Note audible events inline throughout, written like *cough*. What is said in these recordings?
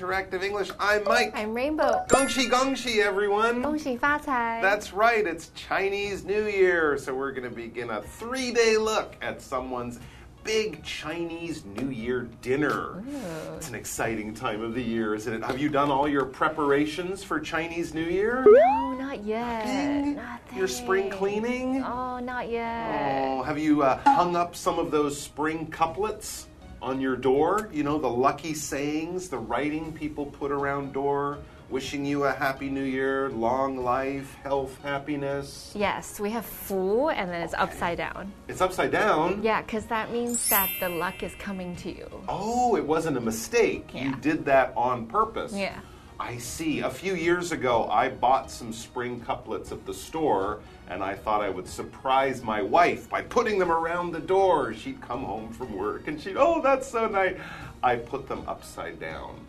Interactive English. I'm Mike. I'm Rainbow. Gongxi gongxi, everyone. Gongxi facai. That's right, it's Chinese New Year. So we're going to begin a three day look at someone's big Chinese New Year dinner. Ooh. It's an exciting time of the year, isn't it? Have you done all your preparations for Chinese New Year? No, not yet. Nothing? Nothing. Your spring cleaning? Oh, not yet. Oh, have you uh, hung up some of those spring couplets? On your door? You know, the lucky sayings, the writing people put around door, wishing you a happy new year, long life, health, happiness. Yes, we have fu and then it's upside down. It's upside down. Yeah, because that means that the luck is coming to you. Oh, it wasn't a mistake. You did that on purpose. Yeah. I see. A few years ago, I bought some spring couplets at the store, and I thought I would surprise my wife by putting them around the door. She'd come home from work, and she'd, oh, that's so nice. I put them upside down.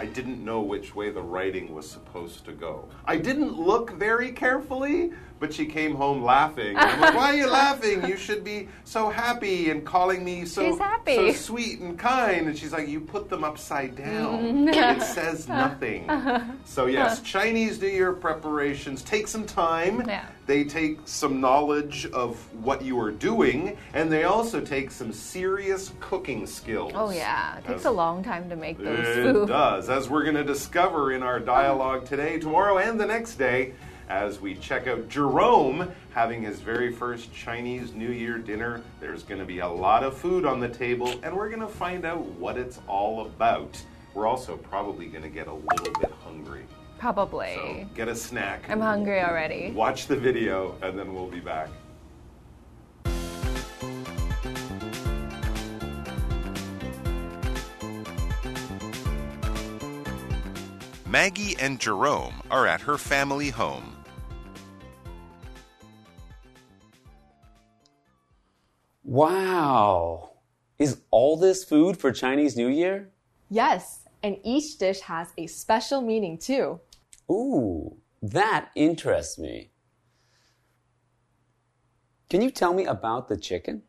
I didn't know which way the writing was supposed to go. I didn't look very carefully, but she came home laughing. I'm like, why are you *laughs* laughing? You should be so happy and calling me so, happy. so sweet and kind. And she's like, you put them upside down. Mm-hmm. it says *laughs* nothing. Uh-huh. So, yes, Chinese New Year preparations take some time. Yeah. They take some knowledge of what you are doing, and they also take some serious cooking skills. Oh, yeah. It takes As- a long time to make those it food. does, as we're going to discover in our dialogue today, tomorrow, and the next day, as we check out Jerome having his very first Chinese New Year dinner. There's going to be a lot of food on the table, and we're going to find out what it's all about. We're also probably going to get a little bit hungry. Probably. So get a snack. I'm hungry already. Watch the video, and then we'll be back. Maggie and Jerome are at her family home. Wow. Is all this food for Chinese New Year? Yes, and each dish has a special meaning too. Ooh, that interests me. Can you tell me about the chicken?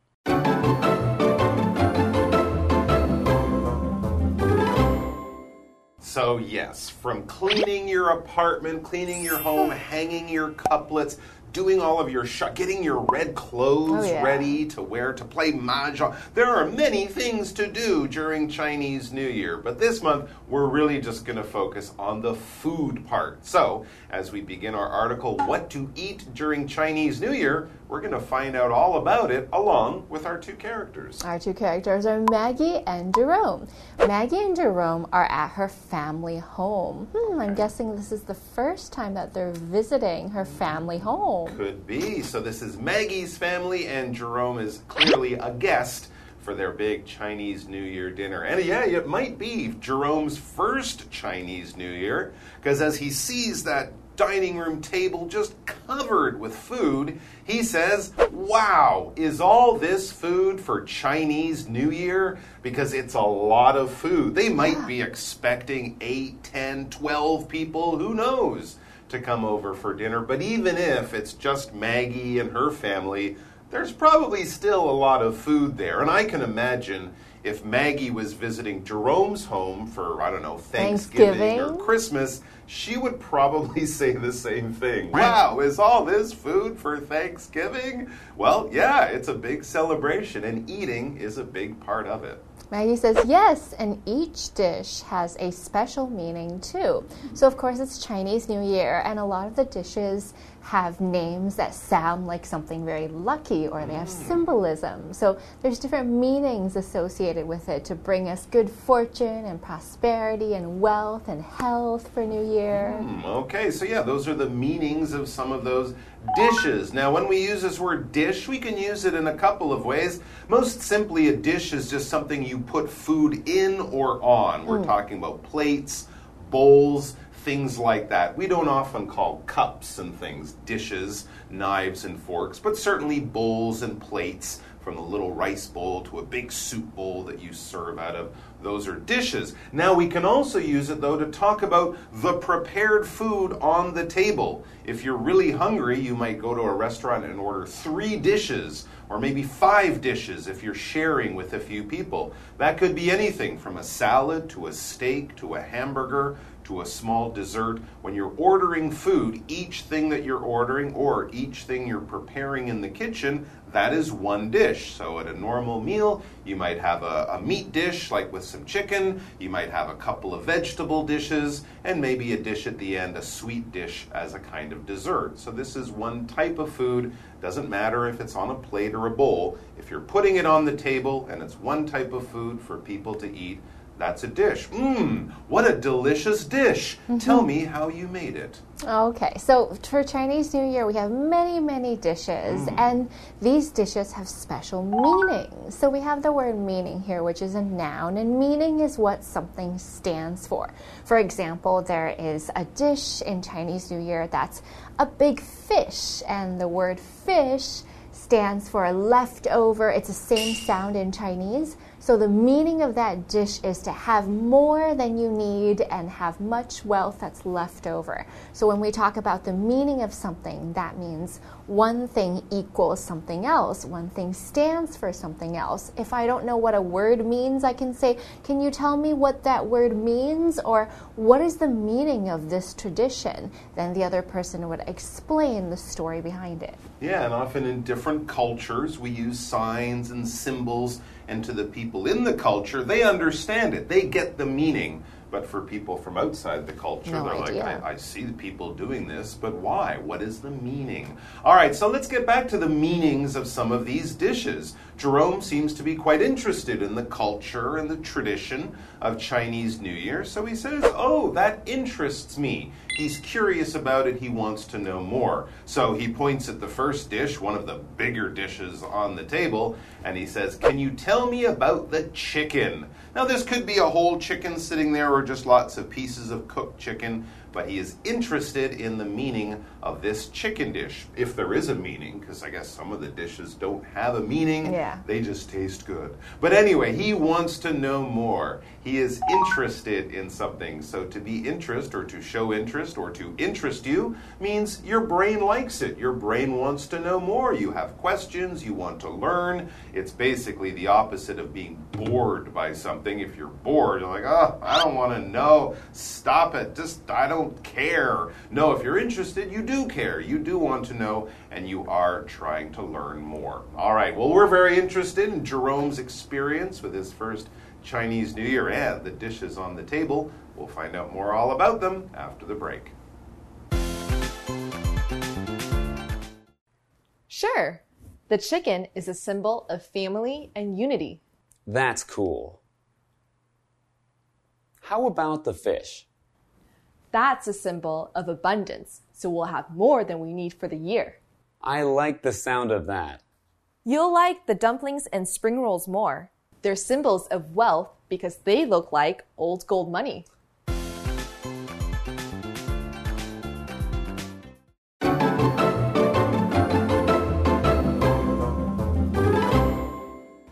So, yes, from cleaning your apartment, cleaning your home, hanging your couplets, doing all of your shop, getting your red clothes Oh, yeah. ready to wear to play mahjong. There are many things to do during Chinese New Year, but this month we're really just going to focus on the food part. So, as we begin our article, What to Eat During Chinese New Year, we're going to find out all about it along with our two characters. Our two characters are Maggie and Jerome. Maggie and Jerome are at her family home. Hmm, I'm guessing this is the first time that they're visiting her family home. Could be. So this is Maggie's family, and Jerome is clearly a guest for their big Chinese New Year dinner. And yeah, it might be Jerome's first Chinese New Year, because as he sees that dining room table just covered with food, he says, Wow, is all this food for Chinese New Year? Because it's a lot of food. They might be expecting 8, 10, 12 people, who knows? to come over for dinner. But even if it's just Maggie and her family, there's probably still a lot of food there. And I can imagine if Maggie was visiting Jerome's home for, I don't know, Thanksgiving, or Christmas, she would probably *laughs* say the same thing. Wow, is all this food for Thanksgiving? Well, yeah, it's a big celebration, and eating is a big part of it. Maggie says yes, and each dish has a special meaning too. So, of course, it's Chinese New Year, and a lot of the dishes have names that sound like something very lucky or they have symbolism. So, there's different meanings associated with it to bring us good fortune and prosperity and wealth and health for New Year. Hmm, Okay, so yeah, those are the meanings of some of those dishes. Now, when we use this word dish, we can use it in a couple of ways. Most simply, a dish is just something you put food in or on. We're hmm. talking about plates, bowls, things like that. We don't often call cups and things dishes, knives and forks, but certainly bowls and plates. from a little rice bowl to a big soup bowl that you serve out of. Those are dishes. Now, we can also use it, though, to talk about the prepared food on the table. If you're really hungry, you might go to a restaurant and order three dishes, or maybe five dishes if you're sharing with a few people. That could be anything from a salad to a steak to a hamburger to a small dessert. When you're ordering food, each thing that you're ordering or each thing you're preparing in the kitchen, that is one dish. So at a normal meal, you might have a, a, meat dish, like with some chicken, you might have a couple of vegetable dishes, and maybe a dish at the end, a sweet dish as a kind of dessert. So this is one type of food. Doesn't matter if it's on a plate or a bowl. If you're putting it on the table and it's one type of food for people to eat, that's a dish. Mmm, what a delicious dish. Mm-hmm. Tell me how you made it. Okay, so for Chinese New Year, we have many, many dishes, mm. and these dishes have special meanings. So we have the word meaning here, which is a noun, and meaning is what something stands for. For example, there is a dish in Chinese New Year that's a big fish, and the word fish stands for a leftover. It's the same sound in Chinese. So the meaning of that dish is to have more than you need and have much wealth that's left over. So when we talk about the meaning of something, that means one thing equals something else. One thing stands for something else. If I don't know what a word means, I can say, Can you tell me what that word means? Or what is the meaning of this tradition? Then the other person would explain the story behind it. Yeah, and often in different cultures, we use signs and symbols and to the people in the culture, they understand it. They get the meaning. But for people from outside the culture, no they're idea. like, I, I, see the people doing this, but why? What is the meaning? All right, so let's get back to the meanings of some of these dishes. Jerome seems to be quite interested in the culture and the tradition of Chinese New Year, so he says, Oh, that interests me. He's curious about it, he wants to know more. So he points at the first dish, one of the bigger dishes on the table, and he says, Can you tell me about the chicken? Now, this could be a whole chicken sitting there or just lots of pieces of cooked chicken but he is interested in the meaning of this chicken dish, if there is a meaning, because I guess some of the dishes don't have a meaning. Yeah. They just taste good. But anyway, he wants to know more. He is interested in something. So to be interest or to show interest or to interest you means your brain likes it. Your brain wants to know more. You have questions, you want to learn. It's basically the opposite of being bored by something. If you're bored, you're like, oh, I don't want to know. Stop it. Just, I don't care. No, if you're interested, you do care. You do want to know, and you are trying to learn more. All right, well, we're very interested in Jerome's experience with his first Chinese New Year and the dishes on the table. We'll find out more all about them after the break. Sure. The chicken is a symbol of family and unity. That's cool. How about the fish? That's a symbol of abundance, so we'll have more than we need for the year. I like the sound of that. You'll like the dumplings and spring rolls more. They're symbols of wealth because they look like old gold money.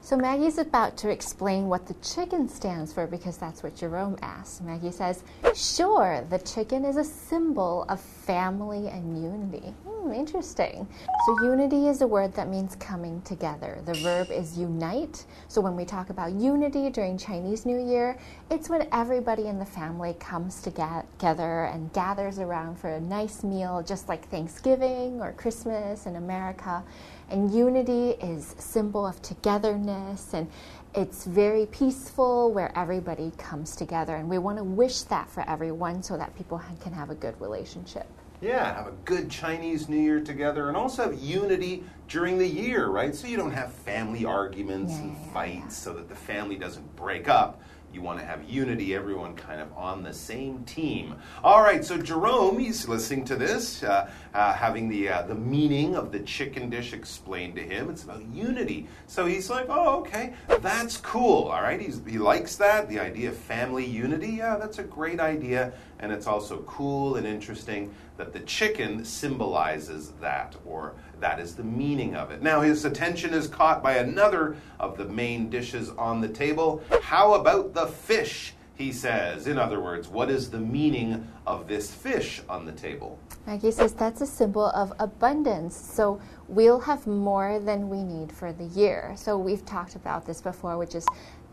So Maggie's about to explain what the chicken stands for because that's what Jerome asked. Maggie says, Sure, the chicken is a symbol of family and unity. Hmm. Interesting. So, unity is a word that means coming together. The verb is unite. So, when we talk about unity during Chinese New Year, it's when everybody in the family comes together and gathers around for a nice meal, just like Thanksgiving or Christmas in America. And unity is symbol of togetherness and it's very peaceful where everybody comes together and we want to wish that for everyone so that people can have a good relationship. Yeah, have a good Chinese New Year together and also have unity during the year, right? So you don't have family arguments yeah, and fights so that the family doesn't break up. You want to have unity, everyone kind of on the same team. All right, so Jerome, he's listening to this, uh, uh, having the uh, the meaning of the chicken dish explained to him. It's about unity. So he's like, oh, okay, that's cool. All right, he's, he likes that, the idea of family unity. Yeah, that's a great idea. and it's also cool and interesting that the chicken symbolizes that, or that is the meaning of it. Now, his attention is caught by another of the main dishes on the table. How about the fish? He says. In other words, what is the meaning of this fish on the table? Maggie says that's a symbol of abundance. So we'll have more than we need for the year. So we've talked about this before, which is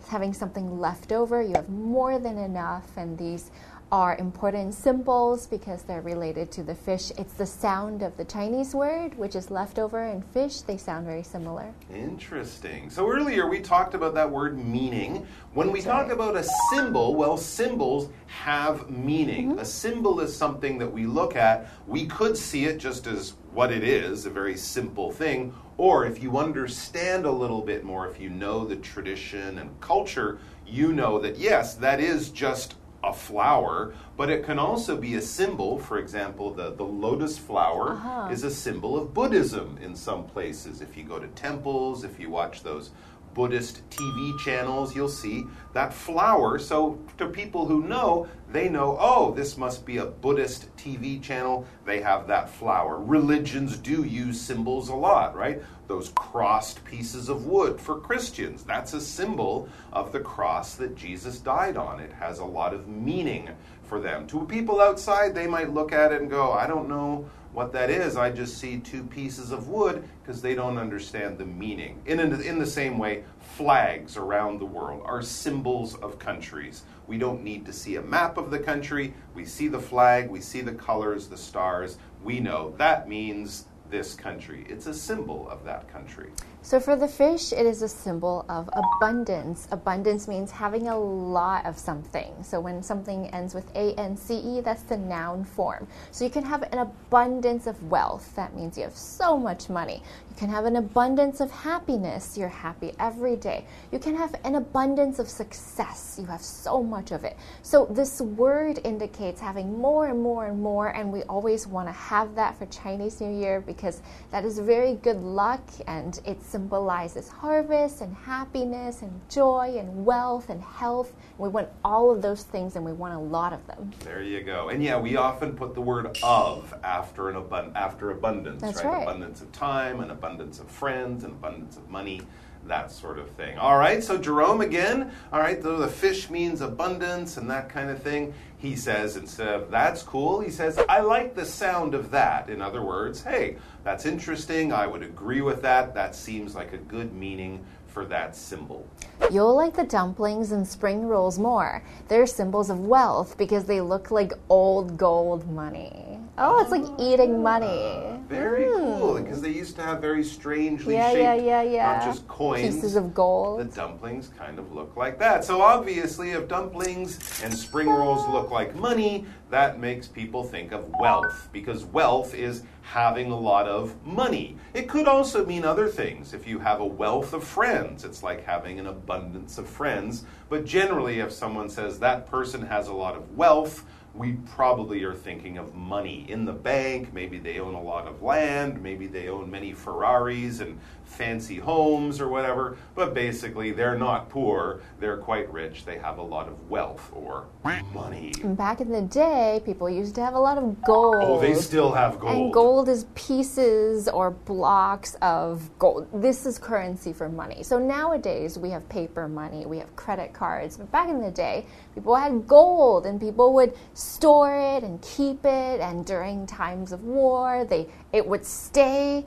having something left over. You have more than enough, and these are important symbols because they're related to the fish. It's the sound of the Chinese word, which is leftover, and fish, they sound very similar. Interesting. So earlier we talked about that word meaning. When we talk about a symbol, well, symbols have meaning. Mm-hmm. A symbol is something that we look at. We could see it just as what it is, a very simple thing. Or if you understand a little bit more, if you know the tradition and culture, you know that yes, that is just a flower, but it can also be a symbol. For example, the, the lotus flower Uh-huh. is a symbol of Buddhism in some places. If you go to temples, if you watch those Buddhist TV channels, you'll see that flower. So, to people who know, they know, oh, this must be a Buddhist TV channel. They have that flower. Religions do use symbols a lot, right? Those crossed pieces of wood for Christians, that's a symbol of the cross that Jesus died on. It has a lot of meaning for them. To people outside, they might look at it and go, I don't know what that is. I just see two pieces of wood because they don't understand the meaning. In, in, in the same way, flags around the world are symbols of countries. We don't need to see a map of the country. We see the flag, we see the colors, the stars. We know that means this country. It's a symbol of that country. So for the fish, it is a symbol of abundance. Abundance means having a lot of something. So when something ends with A N C E, that's the noun form. So you can have an abundance of wealth. That means you have so much money. You can have an abundance of happiness. You're happy every day. You can have an abundance of success. You have so much of it. So this word indicates having more and more and more, and we always want to have that for Chinese New Year because that is very good luck and it symbolizes harvest and happiness and joy and wealth and health. We want all of those things and we want a lot of them. There you go. And yeah, we often put the word of after an abun- after abundance, That's right? right. Abundance of time, an abundance of friends, an abundance of money, that sort of thing. All right, so Jerome again, all right, though the fish means abundance and that kind of thing, he says instead of that's cool, he says, I like the sound of that. In other words, hey, that's interesting. I would agree with that. That seems like a good meaning for that symbol. You'll like the dumplings and spring rolls more. They're symbols of wealth because they look like old gold money. Oh, it's like eating money. Very hmm. cool, because they used to have very strangely. Yeah, shaped, yeah, yeah, yeah. not just coins. Pieces of gold. The dumplings kind of look like that. So obviously, if dumplings and spring rolls look like money, that makes people think of wealth, because wealth is having a lot of money. It could also mean other things. If you have a wealth of friends, it's like having an abundance of friends. But generally, if someone says that person has a lot of wealth, we probably are thinking of money in the bank. Maybe they own a lot of land. Maybe they own many Ferraris and fancy homes or whatever. But basically, they're not poor. They're quite rich. They have a lot of wealth or money. Back in the day, people used to have a lot of gold. Oh, they still have gold. And gold is pieces or blocks of gold. This is currency for money. So nowadays we have paper money, we have credit cards. But back in the day, people had gold and people would store it and keep it. And during times of war, they it would stay.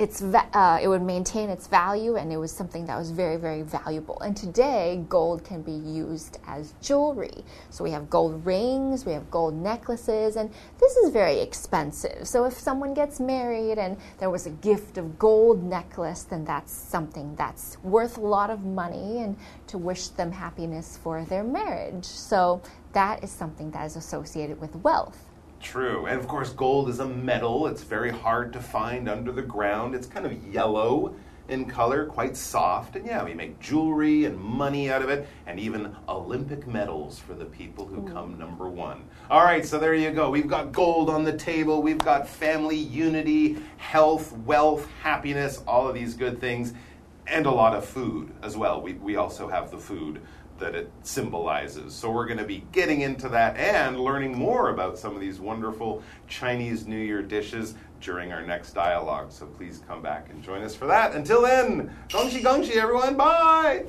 Its uh, it would maintain its value, and it was something that was very, very valuable. And today, gold can be used as jewelry. So we have gold rings, we have gold necklaces, and this is very expensive. So if someone gets married and there was a gift of gold necklace, then that's something that's worth a lot of money, and to wish them happiness for their marriage. So that is something that is associated with wealth. True. And of course, gold is a metal. It's very hard to find under the ground. It's kind of yellow in color, quite soft. And yeah, we make jewelry and money out of it, and even Olympic medals for the people who come number one. All right, so there you go. We've got gold on the table. We've got family unity, health, wealth, happiness, all of these good things, and a lot of food as well. We, we also have the food. That it symbolizes. So we're going to be getting into that and learning more about some of these wonderful Chinese New Year dishes during our next dialogue. So please come back and join us for that. Until then, gongxi gongxi everyone. Bye.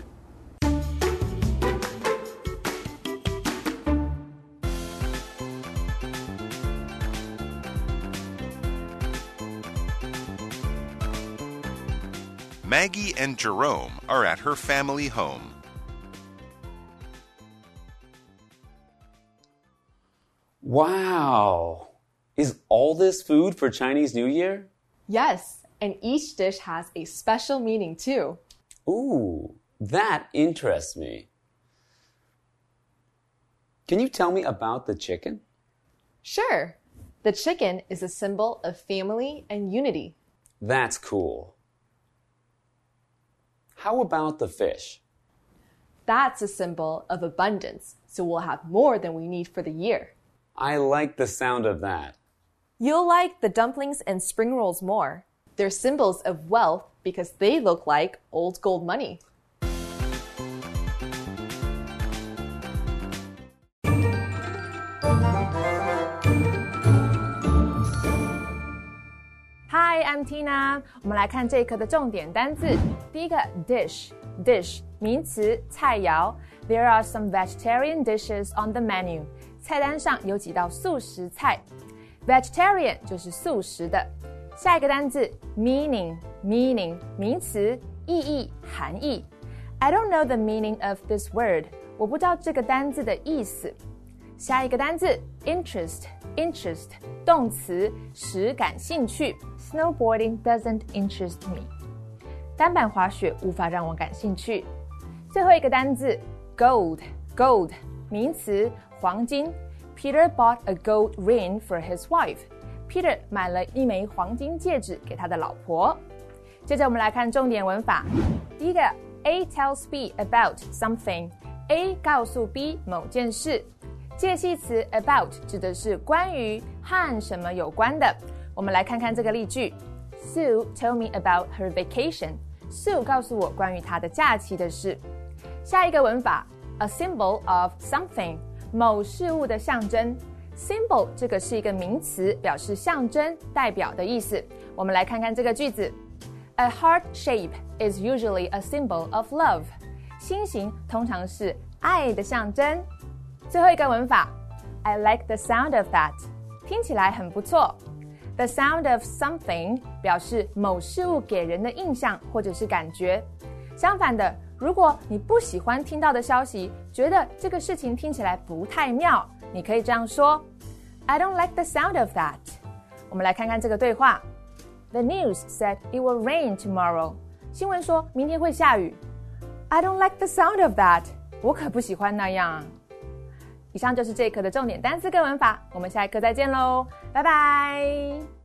Maggie and Jerome are at her family home. Wow. Is all this food for Chinese New Year? Yes, and each dish has a special meaning too. Ooh, that interests me. Can you tell me about the chicken? Sure. The chicken is a symbol of family and unity. That's cool. How about the fish? That's a symbol of abundance, so we'll have more than we need for the year. I like the sound of that. You'll like the dumplings and spring rolls more. They're symbols of wealth because they look like old gold money. Hi, I'm Tina。我们来看这一课的重点单字。第一个 dish，dish 名词菜肴。There are some vegetarian dishes on the menu。 菜单上有几道素食菜。Vegetarian 就是素食的。下一个单字 meaning，meaning 名词意义、含义。I don't know the meaning of this word。我不知道这个单字的意思。下一个单字 interest，interest 动词使感兴趣。Snowboarding doesn't interest me。单板滑雪无法让我感兴趣。最后一个单字 gold，gold 名词黄金。Peter bought a gold ring for his wife。Peter 买了一枚黄金戒指给他的老婆。接着我们来看重点文法。第一个 A tells B about something。A 告诉 B 某件事。介系词 about 指的是关于和什么有关的。我们来看看这个例句：Sue told me about her vacation. Sue 告诉我关于她的假期的事。下一个文法：a symbol of something， 某事物的象征。symbol 这个是一个名词，表示象征、代表的意思。我们来看看这个句子：A heart shape is usually a symbol of love. 心形通常是爱的象征。最后一个文法，I like the sound of that，听起来很不错。The sound of something 表示某事物给人的印象或者是感觉。相反的，如果你不喜欢听到的消息，觉得这个事情听起来不太妙，你可以这样说：I don't like the sound of that。我们来看看这个对话：The news said it will rain tomorrow。新闻说明天会下雨。I don't like the sound of that。我可不喜欢那样。以上就是这一课的重点单词跟文法，我们下一课再见喽，拜拜。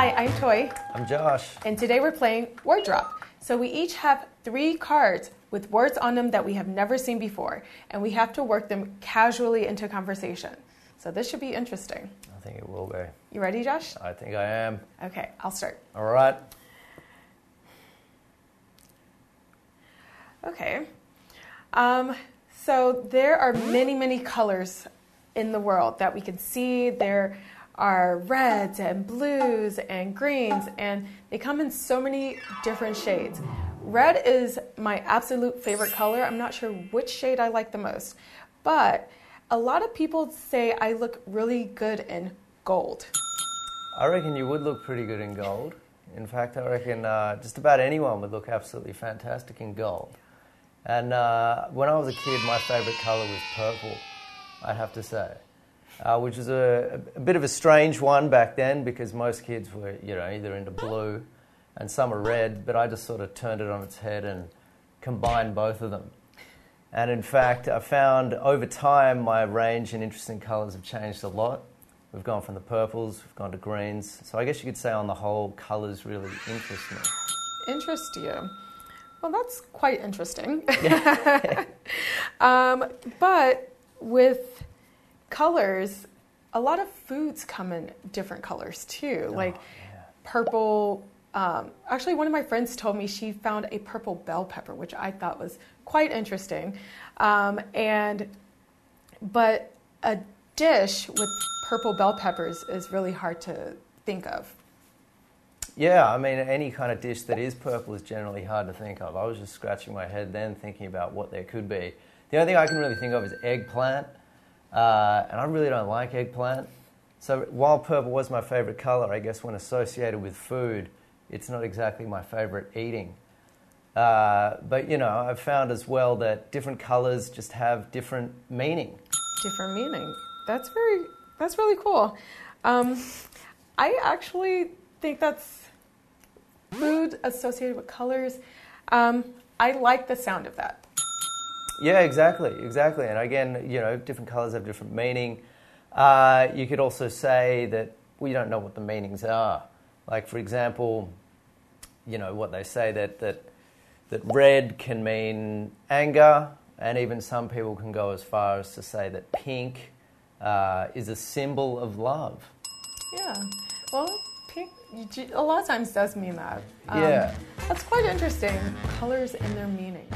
Hi, I'm Toy, I'm Josh. and today we're playing Word Drop. So we each have three cards with words on them that we have never seen before, and we have to work them casually into conversation. So this should be interesting. I think it will be. You ready, Josh? I think I am. Okay, I'll start. All right. Okay. Um, so there are many, many colors in the world that we can see. There are reds and blues and greens, and they come in so many different shades. Red is my absolute favorite color. I'm not sure which shade I like the most, but a lot of people say I look really good in gold. I reckon you would look pretty good in gold. In fact, I reckon uh, just about anyone would look absolutely fantastic in gold. And uh, when I was a kid, my favourite colour was purple, I'd have to say, uh, which was a, a bit of a strange one back then because most kids were, you know, either into blue and some are red, but I just sort of turned it on its head and combined both of them. And in fact, I found over time my range and interest in colours have changed a lot. We've gone from the purples, we've gone to greens. So I guess you could say on the whole, colours really interest me. Interest you. Well, that's quite interesting. *laughs* um, but with colors, a lot of foods come in different colors too, Oh, like purple. Um, actually, one of my friends told me she found a purple bell pepper, which I thought was quite interesting. Um, and but a dish with purple bell peppers is really hard to think of. Yeah, I mean, any kind of dish that is purple is generally hard to think of. I was just scratching my head then thinking about what there could be. The only thing I can really think of is eggplant, uh, and I really don't like eggplant. So while purple was my favorite color, I guess when associated with food, it's not exactly my favorite eating. Uh, but you know, I've found as well that different colors just have different meaning. different meaning. That's very that's really cool. Um, I actually think that's food associated with colors. Um, I like the sound of that. Yeah, exactly, exactly. And again, you know, different colors have different meaning. Uh, you could also say that we don't know what the meanings are. Like, for example, you know, what they say that, that, that red can mean anger, and even some people can go as far as to say that pink uh, is a symbol of love. Yeah. Well, pink a lot of times does mean that. Um, Yeah. That's quite interesting. Colors and their meaning.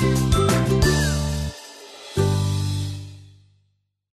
Música